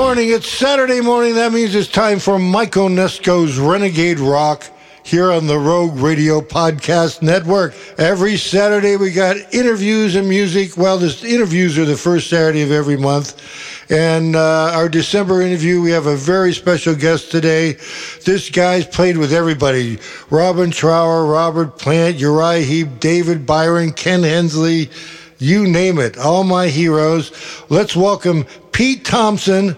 morning. It's Saturday morning. That means it's time for Mike Onesko's Renegade Rock here on the Rogue Radio Podcast Network. Every Saturday we got interviews and music. Well, the interviews are the first Saturday of every month. And uh, our December interview, we have a very special guest today. This guy's played with everybody. Robin Trower, Robert Plant, Uriah Heep, David Byron, Ken Hensley, you name it. All my heroes. Let's welcome Pete Thompson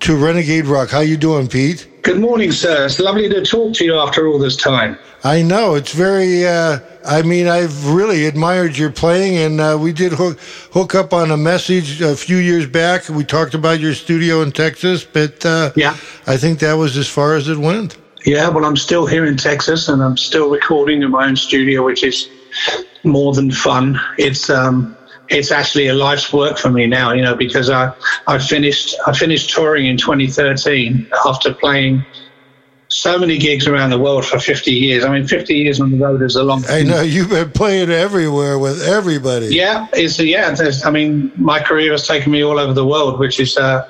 to Renegade Rock. How you doing, Pete? Good morning, sir. It's lovely to talk to you after all this time. I know it's very. Uh, I mean, I've really admired your playing, and uh, we did hook hook up on a message a few years back. We talked about your studio in Texas, but uh, Yeah. I think that was as far as it went. Yeah, well, I'm still here in Texas and I'm still recording in my own studio, which is more than fun. It's um, it's actually a life's work for me now, you know, because I I finished I finished touring in 2013 after playing so many gigs around the world for 50 years. I mean, 50 years on the road is a long time. I know you've been playing everywhere with everybody. Yeah, it's yeah. there's- I mean, my career has taken me all over the world, which is uh,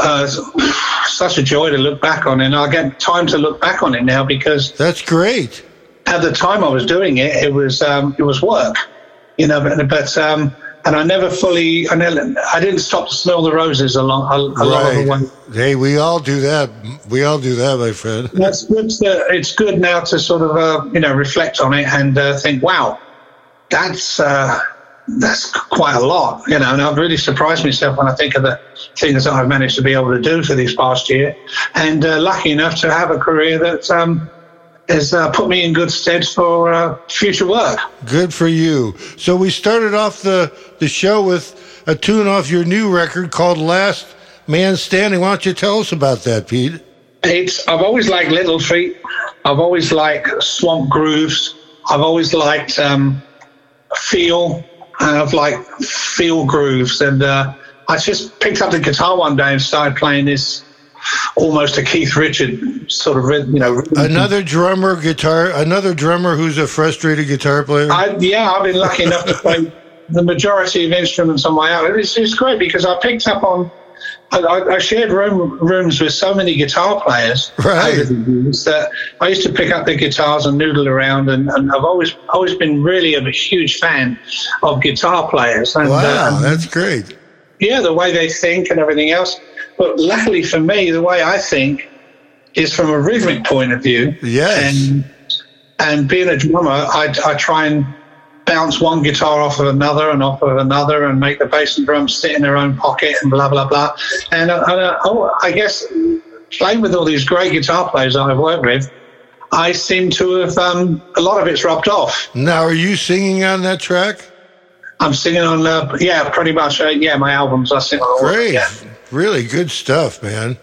uh, such a joy to look back on, and I get time to look back on it now because That's great. at the time I was doing it, it was um, it was work, you know. But, but um, and I never fully, I never, I didn't stop to smell the roses along a, a lot the way. Hey, we all do that. We all do that, my friend. That's good. To, it's good now to sort of uh, you know reflect on it and uh, think, wow, that's uh, that's quite a lot, you know. And I've really surprised myself when I think of the things that I've managed to be able to do for this past year, and uh, lucky enough to have a career that um, has uh, put me in good stead for uh, future work. Good for you. So we started off the, the show with a tune off your new record called Last Man Standing. Why don't you tell us about that, Pete? It's I've always liked Little Feat. I've always liked Swamp Grooves. I've always liked um, Feel. And I've liked Feel Grooves. And uh, I just picked up the guitar one day and started playing this almost a Keith Richard sort of, you know. Another drummer, guitar, another drummer who's a frustrated guitar player. I, yeah, I've been lucky enough to play the majority of instruments on my own. It's, it's great because I picked up on. I, I I shared room, rooms with so many guitar players Right. over the years that I used to pick up their guitars and noodle around, and, and I've always always been really a huge fan of guitar players. And, wow, uh, that's great. yeah, the way they think and everything else. But luckily for me, the way I think is from a rhythmic point of view. Yes. And and being a drummer, I, I try and bounce one guitar off of another and off of another and make the bass and drums sit in their own pocket and blah blah blah. And, uh, and uh, oh, I guess playing with all these great guitar players that I've worked with, I seem to have um, a lot of it's rubbed off. Now, are you singing on that track? I'm singing on, uh, yeah, pretty much, uh, yeah, my albums. I sing on all. of them, Great. Yeah. Really good stuff, man.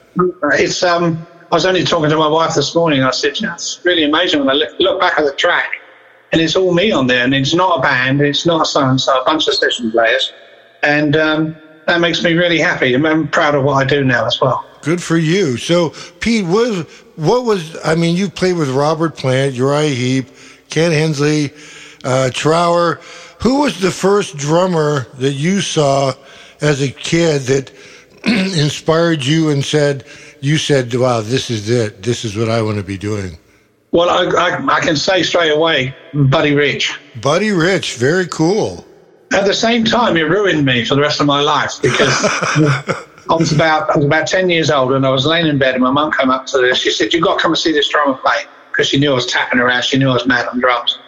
It's um. I was only talking to my wife this morning. I said, "Yeah, it's really amazing when I look, look back at the track, and it's all me on there, and it's not a band, it's not so and so, a bunch of session players, and um, that makes me really happy. I'm, I'm proud of what I do now as well. Good for you. So, Pete, what, what was, I mean, you played with Robert Plant, Uriah Heep, Ken Hensley, uh, Trower. Who was the first drummer that you saw as a kid that inspired you and said, you said, wow, this is it. This is what I want to be doing? Well, I, I, I can say straight away, Buddy Rich. Buddy Rich, very cool. At the same time, it ruined me for the rest of my life because I was about I was about ten years old and I was laying in bed and my mum came up to this. She said, "You've got to come and see this drummer play," because she knew I was tapping around. She knew I was mad on drums,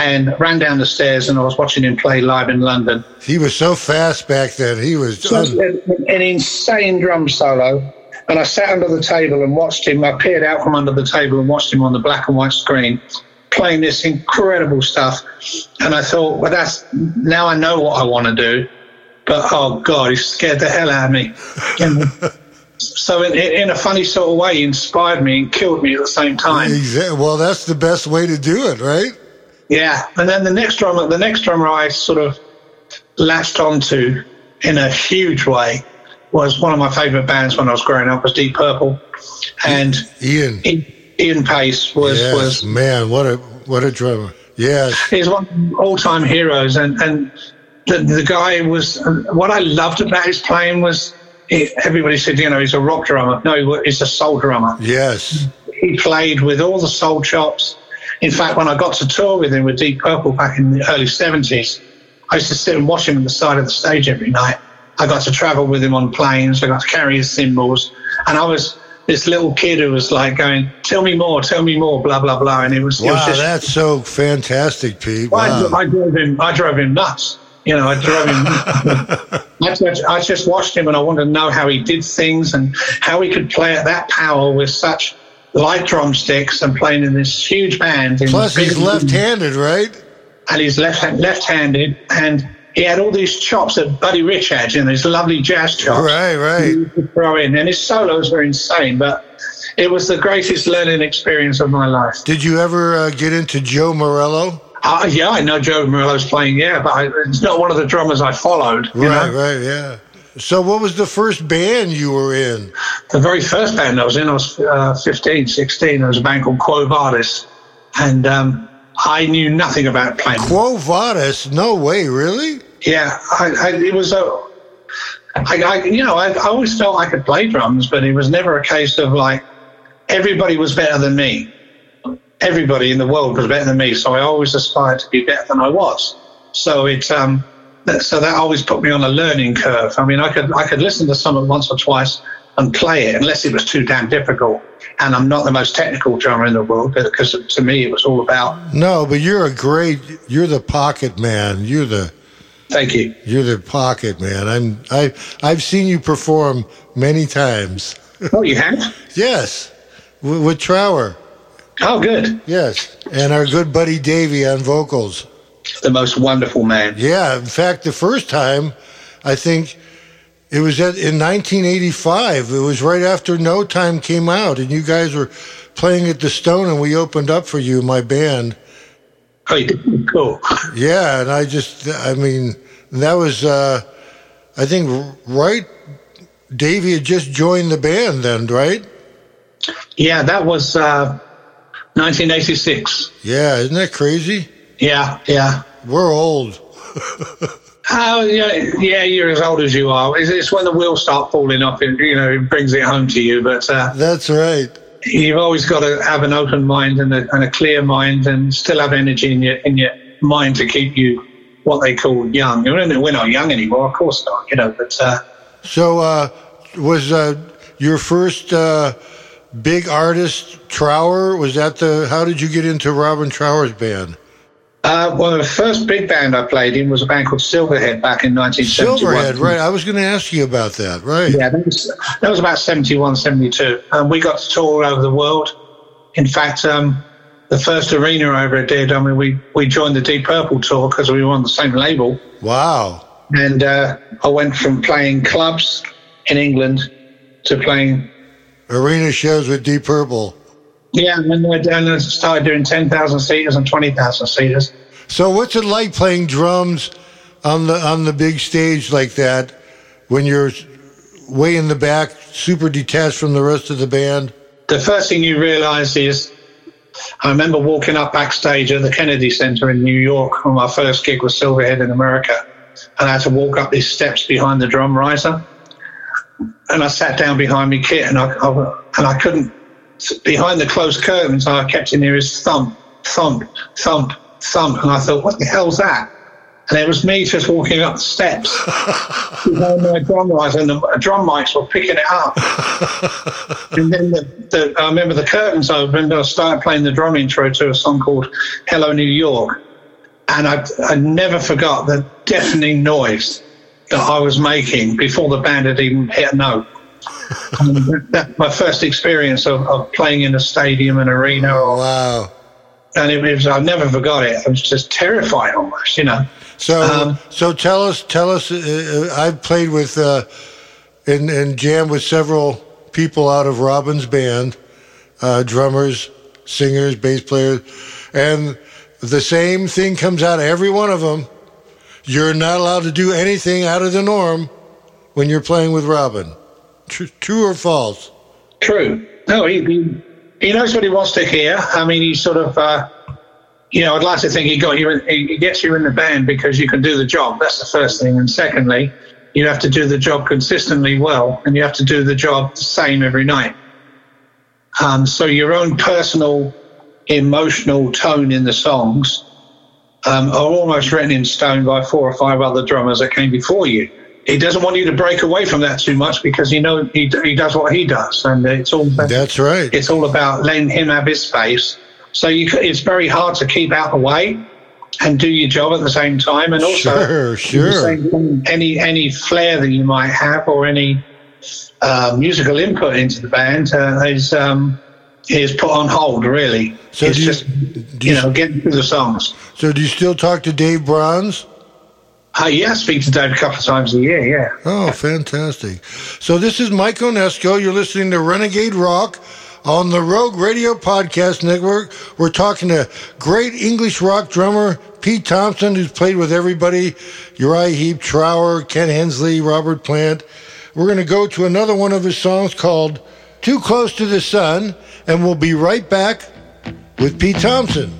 and ran down the stairs and I was watching him play live in London. He was so fast back then. He was. Just un- an, an insane drum solo. And I sat under the table and watched him. I peered out from under the table and watched him on the black and white screen playing this incredible stuff. And I thought, well, that's now I know what I want to do. But oh God, he scared the hell out of me. So, in, in a funny sort of way, he inspired me and killed me at the same time. Exa- well, that's the best way to do it, right? Yeah, and then the next drummer, the next drummer I sort of latched onto in a huge way was one of my favourite bands when I was growing up was Deep Purple, and Ian. Ian, Paice was yes, was man, what a what a drummer. Yes. he's one of all time heroes, and and the the guy was what I loved about his playing was he, everybody said you know he's a rock drummer. No, he's a soul drummer. Yes. he played with all the soul chops. In fact, when I got to tour with him with Deep Purple back in the early 70s, I used to sit and watch him on the side of the stage every night. I got to travel with him on planes. I got to carry his cymbals. And I was this little kid who was like going, tell me more, tell me more, blah, blah, blah. And it was, it was Wow, just, that's so fantastic, Pete. I, Wow. I drove him, I drove him nuts. You know, I drove him. I, just, I just watched him and I wanted to know how he did things and how he could play at that power with such light drumsticks and playing in this huge band. Plus, he's left-handed, right? and he's left left-handed, and he had all these chops that Buddy Rich had, you know, these lovely jazz chops. Right, right. Throw in, and his solos were insane. But it was the greatest learning experience of my life. Did you ever uh, get into Joe Morello? Uh, yeah, I know Joe Morello's playing, yeah, but I, it's not one of the drummers I followed. You Right, know? right, yeah. So, what was the first band you were in? The very first band I was in, I was uh, 15, 16. There was a band called Quo Vadis. And um, I knew nothing about playing. Quo Vadis? No way, really? Yeah, I, I, it was a. I, I, you know, I, I always felt I could play drums, but it was never a case of like everybody was better than me. Everybody in the world was better than me, so I always aspired to be better than I was. So it, um, that- so that always put me on a learning curve. I mean, I could I could listen to something once or twice and play it, unless it was too damn difficult. And I'm not the most technical drummer in the world, because to me it was all about. No, but you're a great. You're the pocket man. You're the. Thank you. You're the pocket man. I'm. I. I've seen you perform many times. Oh, you have? Yes, with, with Trower. Oh, good. Yes, and our good buddy Davey on vocals. The most wonderful man. Yeah, in fact, the first time, I think it was at, in 1985. It was right after No Time came out, and you guys were playing at the Stone, and we opened up for you, my band. Oh? Cool. Yeah, and I just, I mean, that was, uh, I think, right. Davey had just joined the band then, right? Yeah, that was uh, 1986. Yeah, isn't that crazy? Yeah, yeah. We're old. Oh, yeah, yeah. You're as old as you are. It's, it's when the wheels start falling off. It, you know, it brings it home to you. But uh, That's right. you've always got to have an open mind and a, and a clear mind, and still have energy in your in your mind to keep you what they call young. We're not we're not young anymore, of course not. You know, but uh, So, uh, was uh, your first uh, big artist Trower? Was that the? How did you get into Robin Trower's band? Uh, well, the first big band I played in was a band called Silverhead back in 1971. Silverhead, right? I was going to ask you about that, right? Yeah, that was, that was about 71, 72. And we got to tour all over the world. In fact, um, the first arena over at Dear Dummy, we, we joined the Deep Purple tour because we were on the same label. Wow. And uh, I went from playing clubs in England to playing, Arena shows with Deep Purple. Yeah, and then went down and started doing 10,000 seaters and 20,000 seaters. So, what's it like playing drums on the on the big stage like that when you're way in the back, super detached from the rest of the band? the first thing you realize is I remember walking up backstage at the Kennedy Center in New York when my first gig was Silverhead in America. And I had to walk up these steps behind the drum riser. And I sat down behind me kit and I, I and I couldn't behind the closed curtains I kept in there is thump, thump, thump, thump. And I thought, what the hell's that? And it was me just walking up the steps behind my drum mics, and the drum mics were picking it up. And then the, the, I remember the curtains opened. And I started playing the drum intro to a song called "Hello New York," and I, I never forgot the deafening noise that I was making before the band had even hit a note. And that, that- my first experience of, of playing in a stadium, an arena, or, Wow. and it was I never forgot it. I was just terrified almost, you know. So, Um, so tell us, tell us. Uh, uh, I've played with uh, and and jammed with several people out of Robin's band, uh, drummers, singers, bass players, and the same thing comes out of every one of them. You're not allowed to do anything out of the norm when you're playing with Robin. True, or false? True. No, he, he he knows what he wants to hear. I mean, he sort of, uh, you know, I'd like to think he got you. In, he gets you in the band because you can do the job. That's the first thing. And secondly, you have to do the job consistently well, and you have to do the job the same every night. Um, so your own personal emotional tone in the songs um, are almost written in stone by four or five other drummers that came before you. He doesn't want you to break away from that too much because you know he, he does what he does, and it's all That's right. it's all about letting him have his space. So you, it's very hard to keep out the way and do your job at the same time, and also Sure, sure. any any flair that you might have or any uh, musical input into the band uh, is um, is put on hold. Really, So it's you- just you you- know getting through the songs. So, do you still talk to Dave Bronze? Uh, yeah, I speak to Dave a couple of times a year. Yeah. Oh, fantastic. So this is Mike Onesko. You're listening to Renegade Rock On the Rogue Radio Podcast Network, we're talking to great English rock drummer Pete Thompson, who's played with everybody Uriah Heep, Trower, Ken Hensley, Robert Plant. We're going to go to another one of his songs called Too Close to the Sun, and we'll be right back with Pete Thompson.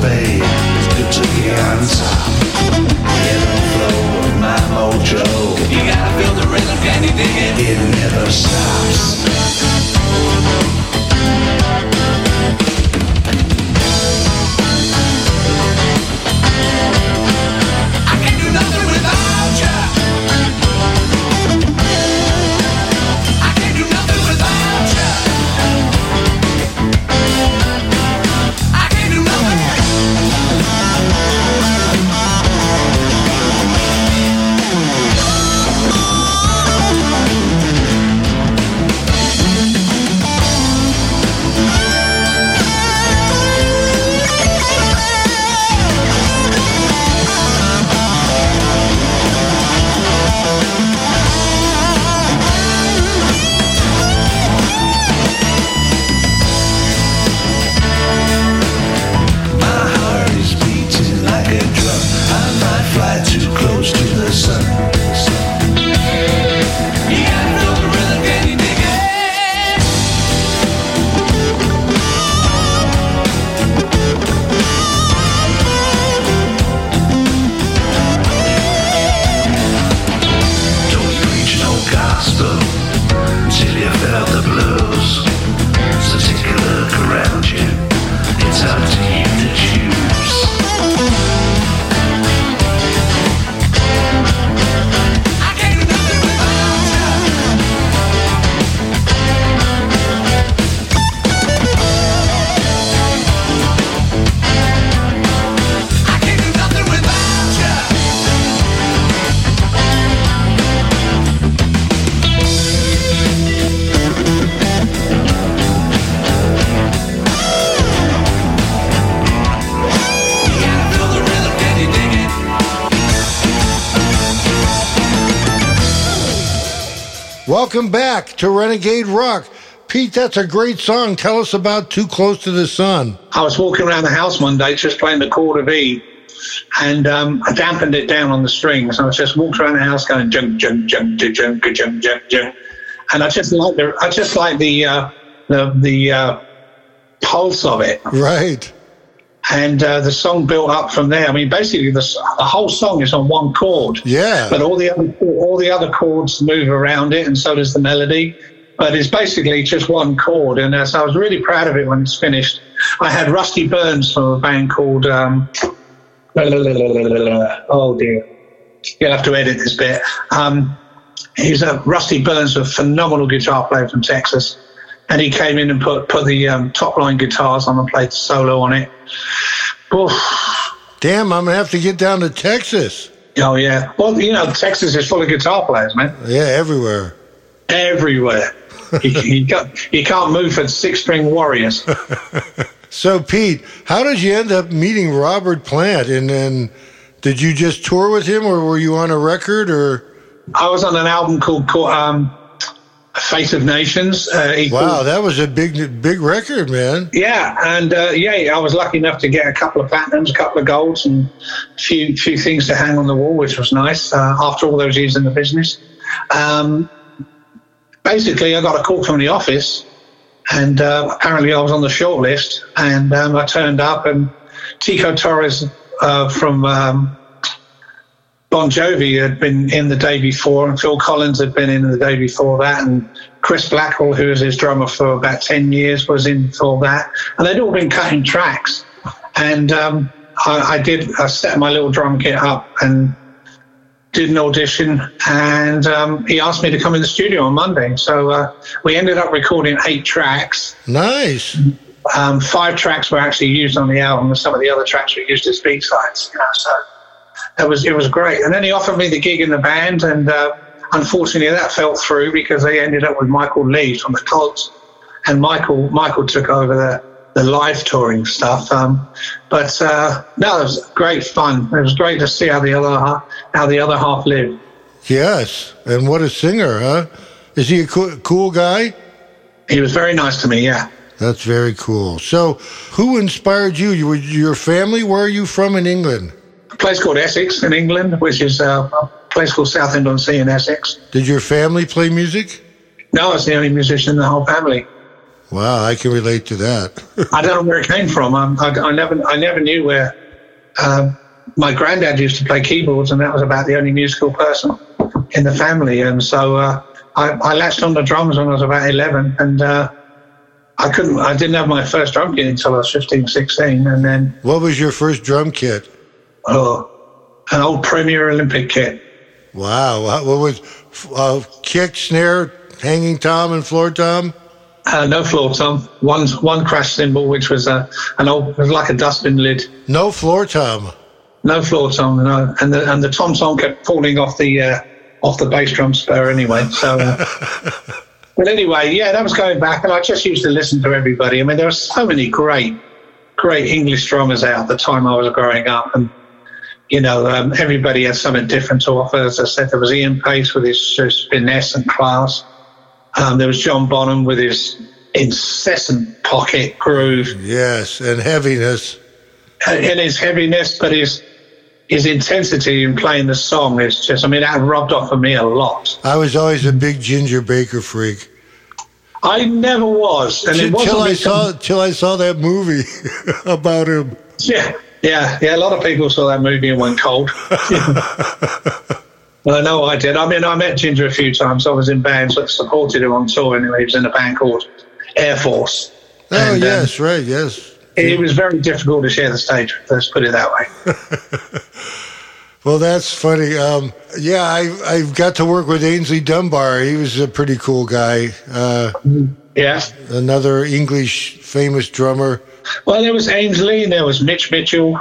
be, it's good to the answer. to Renegade Rock. Pete, that's a great song. Tell us about Too Close to the Sun. I was walking around the house one day just playing the chord of E and um, I dampened it down on the strings. And I just walked around the house going jump, jump, jump, jump, jump, jump, jump, jump. And I just like the, I just like the, uh, the, the uh, pulse of it. Right and uh, the song built up from there. I mean, basically the, the whole song is on one chord. Yeah. but all the other all the other chords move around it, and so does the melody. But it's basically just one chord, and uh, so I was really proud of it when it's finished. I had Rusty Burns from a band called um, oh dear, you'll have to edit this bit. Um, he's a Rusty Burns, a phenomenal guitar player from Texas, and he came in and put put the um, top line guitars on and played solo on it. Oof. Damn, I'm gonna have to get down to Texas. Oh yeah. Well, you know, Texas is full of guitar players, man. Yeah, everywhere. Everywhere. you, you, got, you can't move for six string warriors. So, Pete, how did you end up meeting Robert Plant? And then did you just tour with him, or were you on a record? Or I was on an album called, called um, Fate of Nations. Uh, wow, that was a big, big record, man. yeah, and uh, yeah, I was lucky enough to get a couple of platinums, a couple of golds, and a few few things to hang on the wall, which was nice. Uh, after all those years in the business, um, basically, I got a call from the office, and uh, apparently I was on the short list, and um, I turned up, and Tico Torres uh, from um, Bon Jovi had been in the day before, and Phil Collins had been in the day before that, and Chris Blackwell, who was his drummer for about 10 years, was in for that. And they'd all been cutting tracks. And um, I, I did, I set my little drum kit up and did an audition. And um, he asked me to come in the studio on Monday. So uh, we ended up recording eight tracks. Nice. Um, five tracks were actually used on the album, and some of the other tracks were used as B sides. You know, so it was it was great. And then he offered me the gig in the band, and uh, unfortunately that fell through because they ended up with Michael Lee from the Colts, and Michael Michael took over the the live touring stuff. Um, but uh, no, it was great fun. It was great to see how the other ha- how the other half lived. Yes. And what a singer, huh? Is he a cool, cool guy? He was very nice to me. Yeah. That's very cool. So, who inspired you? You were your family. Where are you from in England? A place called Essex in England, which is uh, a place called Southend on Sea in Essex. Did your family play music? No, I was the only musician in the whole family. Wow, I can relate to that. I don't know where it came from. Um, I, I never, I never knew where. Um, my granddad used to play keyboards, and that was about the only musical person in the family. And so uh, I, I latched on the drums when I was about 11, and uh, I couldn't. I didn't have my first drum kit until I was 15, 16, and then what was your first drum kit? Oh, an old Premier Olympic kit. Wow, what what was uh, kick, snare, hanging tom, and floor tom? Uh, no floor tom. One one crash cymbal, which was a an old, it was like a dustbin lid. No floor tom. No floor tom, no, and the and the tom tom kept falling off the uh, off the bass drum spur anyway. So, uh, but anyway, yeah, that was going back, and I just used to listen to everybody. I mean, there were so many great, great English drummers out at the time I was growing up, and you know, um, everybody had something different to offer. As I said, there was Ian Paice with his, his finesse and class. Um, there was John Bonham with his incessant pocket groove Yes, and heaviness. And his heaviness, but his his intensity in playing the song is just. I mean, that rubbed off on me a lot. I was always a big Ginger Baker freak. I never was, and it wasn't till I saw till I saw that movie about him. Yeah, yeah, yeah. A lot of people saw that movie and went cold. well, I know I did. I mean, I met Ginger a few times. I was in bands that supported him on tour. Anyway, he was in a band called Air Force. Oh And, um, yes, right, yes. It was very difficult to share the stage. Let's put it that way. Well, that's funny. Um, yeah, I I got to work with Aynsley Dunbar. He was a pretty cool guy. Uh, Yeah. another English famous drummer. Well, there was Aynsley, and there was Mitch Mitchell.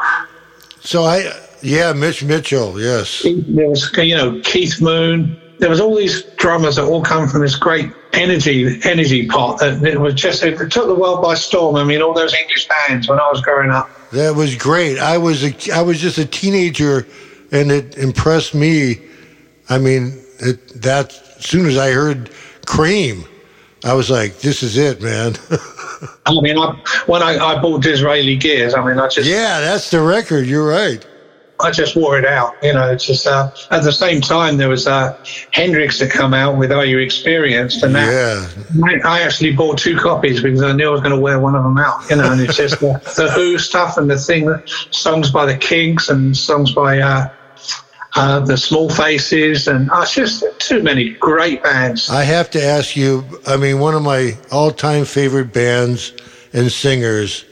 So I, yeah, Mitch Mitchell. Yes. There was, you know, Keith Moon. There was all these drummers that all come from this great energy energy pot. That it was just it took the world by storm. I mean, all those English bands when I was growing up. That was great. I was a, I was just a teenager, and it impressed me. I mean, it, that as soon as I heard Cream, I was like, "This is it, man." I mean, I, when I, I bought Disraeli gears, I mean, I just yeah, that's the record. You're right. I just wore it out. You know, it's just uh, at the same time there was uh, Hendrix had come out with "Are You Experienced?" and that Yeah, I, I actually bought two copies because I knew I was going to wear one of them out. You know, and it's just the, the Who stuff and the thing, songs by the Kinks and songs by uh, uh, the Small Faces, and uh, it's just too many great bands. I have to ask you. I mean, one of my all-time favorite bands and singers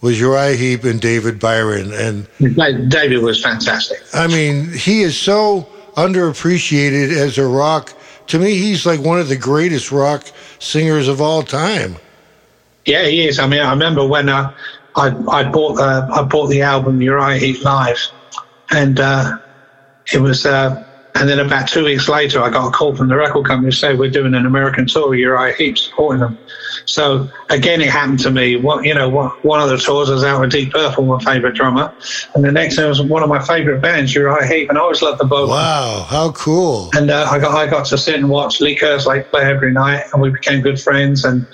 was Uriah Heep and David Byron. And David was fantastic. I mean, he is so underappreciated as a rock. To me, he's like one of the greatest rock singers of all time. Yeah, he is. I mean, I remember when uh, I I bought the I bought the album Uriah Heep Live, and uh, it was. Uh, and then about two weeks later, I got a call from the record company to say we're doing an American tour with Uriah Heep supporting them. So again, it happened to me. What you know, one, one of the tours I was out with Deep Purple, my favorite drummer, and the next one was one of my favorite bands, Uriah Heep, and I always loved the both. Wow, how cool! And uh, I got I got to sit and watch Lee Kerslake play every night, and we became good friends. And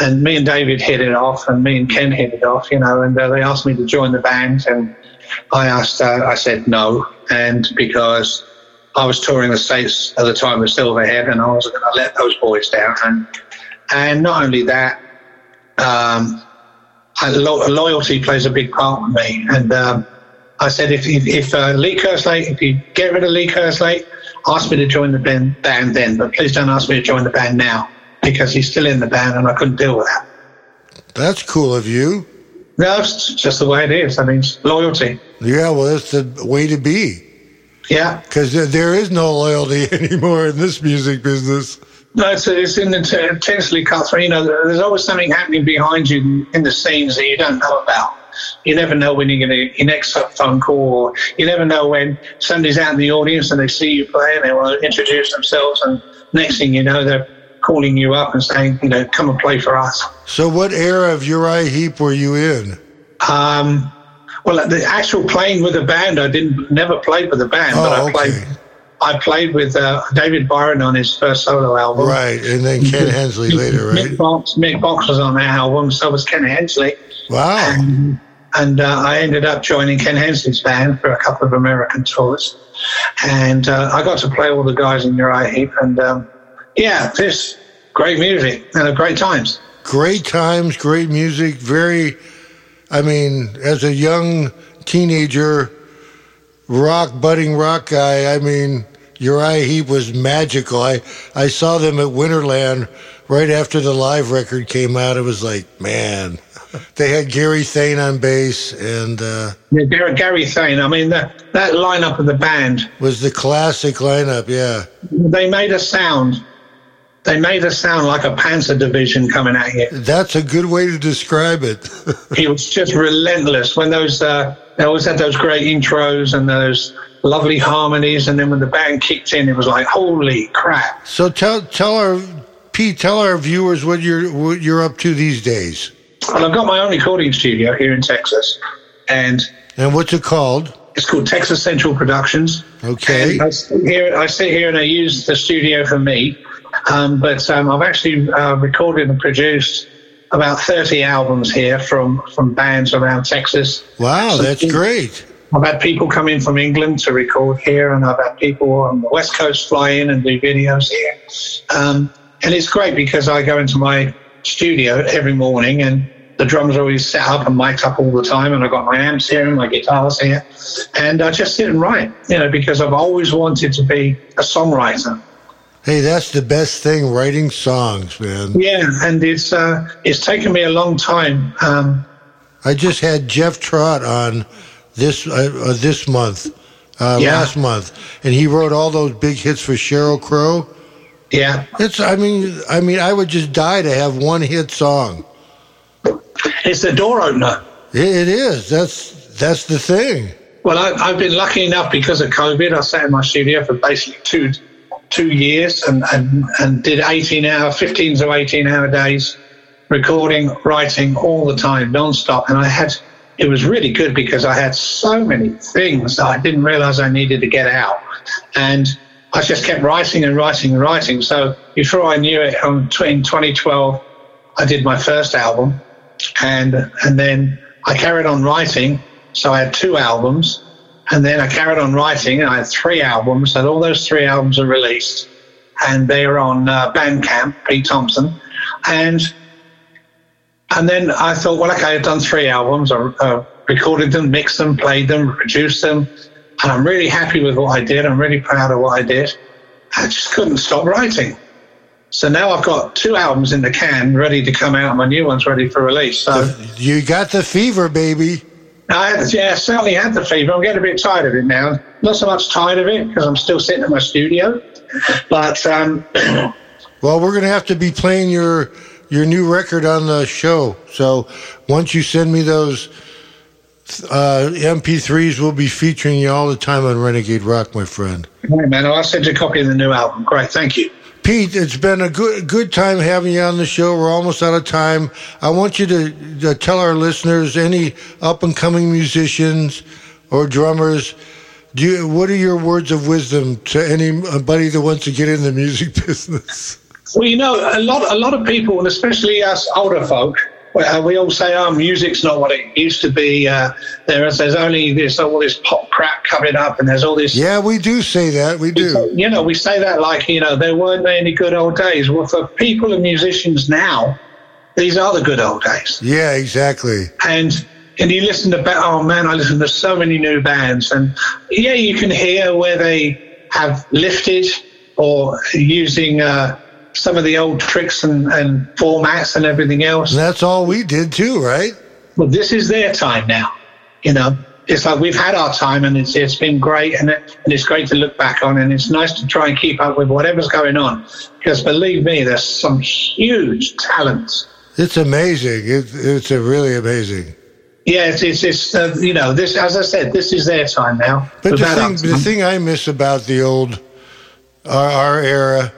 and me and David hit it off, and me and Ken hit it off, you know. And uh, they asked me to join the band, and I asked, uh, I said no, and because I was touring the states at the time with Silverhead, and I wasn't going to let those boys down. And and not only that, um, lo- loyalty plays a big part with me. And um, I said, if if, if uh, Lee Kerslake, if you get rid of Lee Kerslake, ask me to join the band, band then, but please don't ask me to join the band now because he's still in the band, and I couldn't deal with that. That's cool of you. No, it's just the way it is. I mean, loyalty. Yeah, well, that's the way to be. Yeah. Because there is no loyalty anymore in this music business. No, it's, it's in the intensely cutthroat. You know, there's always something happening behind you in the scenes that you don't know about. You never know when you're going to your next phone call, or you never know when somebody's out in the audience and they see you play and they want to introduce themselves, and next thing you know, they're calling you up and saying, you know, come and play for us. So, what era of Uriah Heep were you in? Um, well, the actual playing with a band, I didn't never played with a band, Oh, but I okay. played. I played with uh, David Byron on his first solo album. Right, and then Ken Hensley later, Mick right? Box, Mick Box was on that album, so was Ken Hensley. Wow. And, and uh, I ended up joining Ken Hensley's band for a couple of American tours. And uh, I got to play all the guys in Uriah Heep. And um, yeah, this great music and great times. Great times, great music, very, I mean, as a young teenager, rock, budding rock guy, I mean, Uriah Heep was magical. I, I saw them at Winterland right after the live record came out. It was like, man, they had Gary Thain on bass and uh, Yeah, Gary, Gary Thain, I mean, that, that lineup of the band, was the classic lineup. Yeah. they made a sound. They made us sound like a Panzer division coming at you. That's a good way to describe it. It was just relentless when those uh, they always had those great intros and those lovely harmonies, and then when the band kicked in, it was like holy crap. so tell tell our Pete, tell our viewers what you're what you're up to these days. Well, I've got my own recording studio here in Texas, and And what's it called? it's called Texas Central Productions. Okay. I sit here, I sit here and I use the studio for me, um, but um, I've actually uh, recorded and produced about 30 albums here from from bands around Texas. Wow, So- that's great. I've had people come in from England to record here, and I've had people on the West Coast fly in and do videos here. Um, and it's great because I go into my studio every morning, and the drums are always set up and mic'd up all the time, and I've got my amps here and my guitars here, and I just sit and write, you know, because I've always wanted to be a songwriter. Hey, that's the best thing, writing songs, man. Yeah, and it's uh, it's taken me a long time. Um, I just had Jeff Trott on this uh, uh, this month, uh, Yeah. last month, and he wrote all those big hits for Sheryl Crow. yeah, It's, I mean, I mean, I would just die to have one hit song. it's the door opener. It, it is. That's that's the thing. Well, I, I've been lucky enough because of COVID. I sat in my studio for basically two two years and, and, and did 18 hour, 15 to 18 hour days, recording, writing all the time, non-stop. And I had, it was really good because I had so many things that I didn't realize I needed to get out. And I just kept writing and writing and writing. So before I knew it, um, in 2012, I did my first album, and and then I carried on writing. So I had two albums, and then I carried on writing, and I had three albums. And all those three albums are released, and they are on uh, Bandcamp, Pete Thompson, and and then I thought, well, okay, I've done three albums. I uh, recorded them, mixed them, played them, produced them, and I'm really happy with what I did. I'm really proud of what I did. I just couldn't stop writing. So now I've got two albums in the can ready to come out. And my new one's ready for release. So You got the fever, baby. I yeah, certainly had the fever. I'm getting a bit tired of it now. Not so much tired of it because I'm still sitting in my studio, but um, Well, we're going to have to be playing your your new record on the show. So once you send me those uh, MP3s, we'll be featuring you all the time on Renegade Rock, my friend. hey, man, I'll send you a copy of the new album. Great, thank you. Pete, it's been a good good time having you on the show. We're almost out of time. I want you to, to tell our listeners any up and coming musicians or drummers. Do you, what are your words of wisdom to anybody that wants to get in the music business? Well, you know, a lot, a lot of people, and especially us older folk, well, we all say, "Oh, music's not what it used to be." Uh, there's, there's only this all this pop crap coming up, and there's all this. Yeah, we do say that. We do. You know, we say that like you know there weren't any good old days. Well, for people and musicians now, these are the good old days. Yeah, exactly. and and you listen to oh man, I listen to so many new bands, and yeah, you can hear where they have lifted or using uh, some of the old tricks and, and formats and everything else. And that's all we did too, right? Well, this is their time now. You know, it's like we've had our time, and it's it's been great, and it, and it's great to look back on, and it's nice to try and keep up with whatever's going on, because believe me, there's some huge talents. It's amazing. It, it's a really amazing. Yeah, it's it's, it's uh, you know this as I said, this is their time now. But the thing, the thing I miss about the old our, our era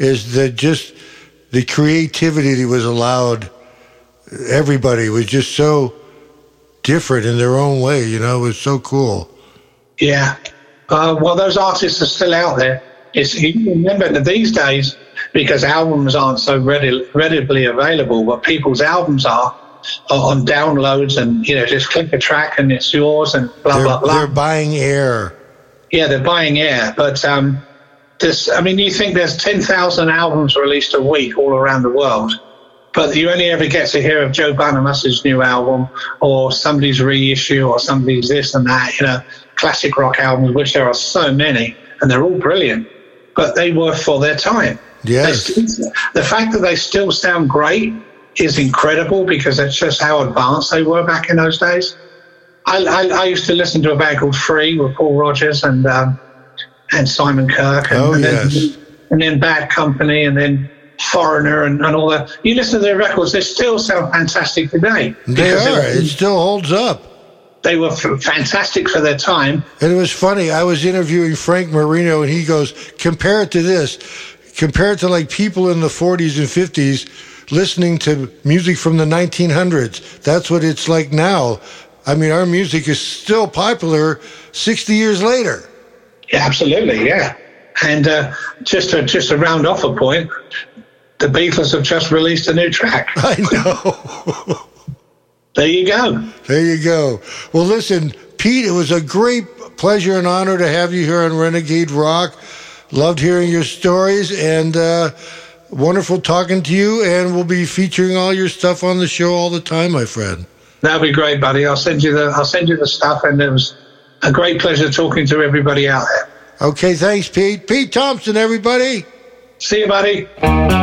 is that just the creativity that was allowed. Everybody was just so different in their own way. You know, it was so cool. Yeah. Uh, well, those artists are still out there. It's, you remember that these days, because albums aren't so readily, readily available, but people's albums are, are on downloads and, you know, just click a track and it's yours and blah, They're, blah, blah. they're buying air. Yeah, they're buying air. But um, this, I mean, you think there's 10,000 albums released a week all around the world, but you only ever get to hear of Joe Bonamassa' new album or somebody's reissue or somebody's this and that, you know, classic rock albums, which there are so many and they're all brilliant, but they were for their time. Yes. the fact that they still sound great is incredible because that's just how advanced they were back in those days. I, I, I used to listen to a band called Free with Paul Rodgers and um, and Simon Kirke, and, Oh, and yes. then and then Bad Company, and then Foreigner, and, and all that. You listen to their records; they still sound fantastic today. They are. They, It still holds up. they were f- fantastic for their time. And it was funny. I was interviewing Frank Marino, and he goes, compare it to this. Compare it to like people in the 40s and 50s listening to music from the 1900s. That's what it's like now. I mean, our music is still popular 60 years later. Yeah, absolutely, yeah. And uh, just to just to round off a point, the Beatles have just released a new track. I know. There you go. there you go. Well, listen, Pete, it was a great pleasure and honor to have you here on Renegade Rock. Loved hearing your stories and uh, wonderful talking to you. And we'll be featuring all your stuff on the show all the time, my friend. That'd be great, buddy. I'll send you the I'll send you the stuff, and it was a great pleasure talking to everybody out there. Okay, thanks, Pete. Pete Thompson, everybody. See you, buddy.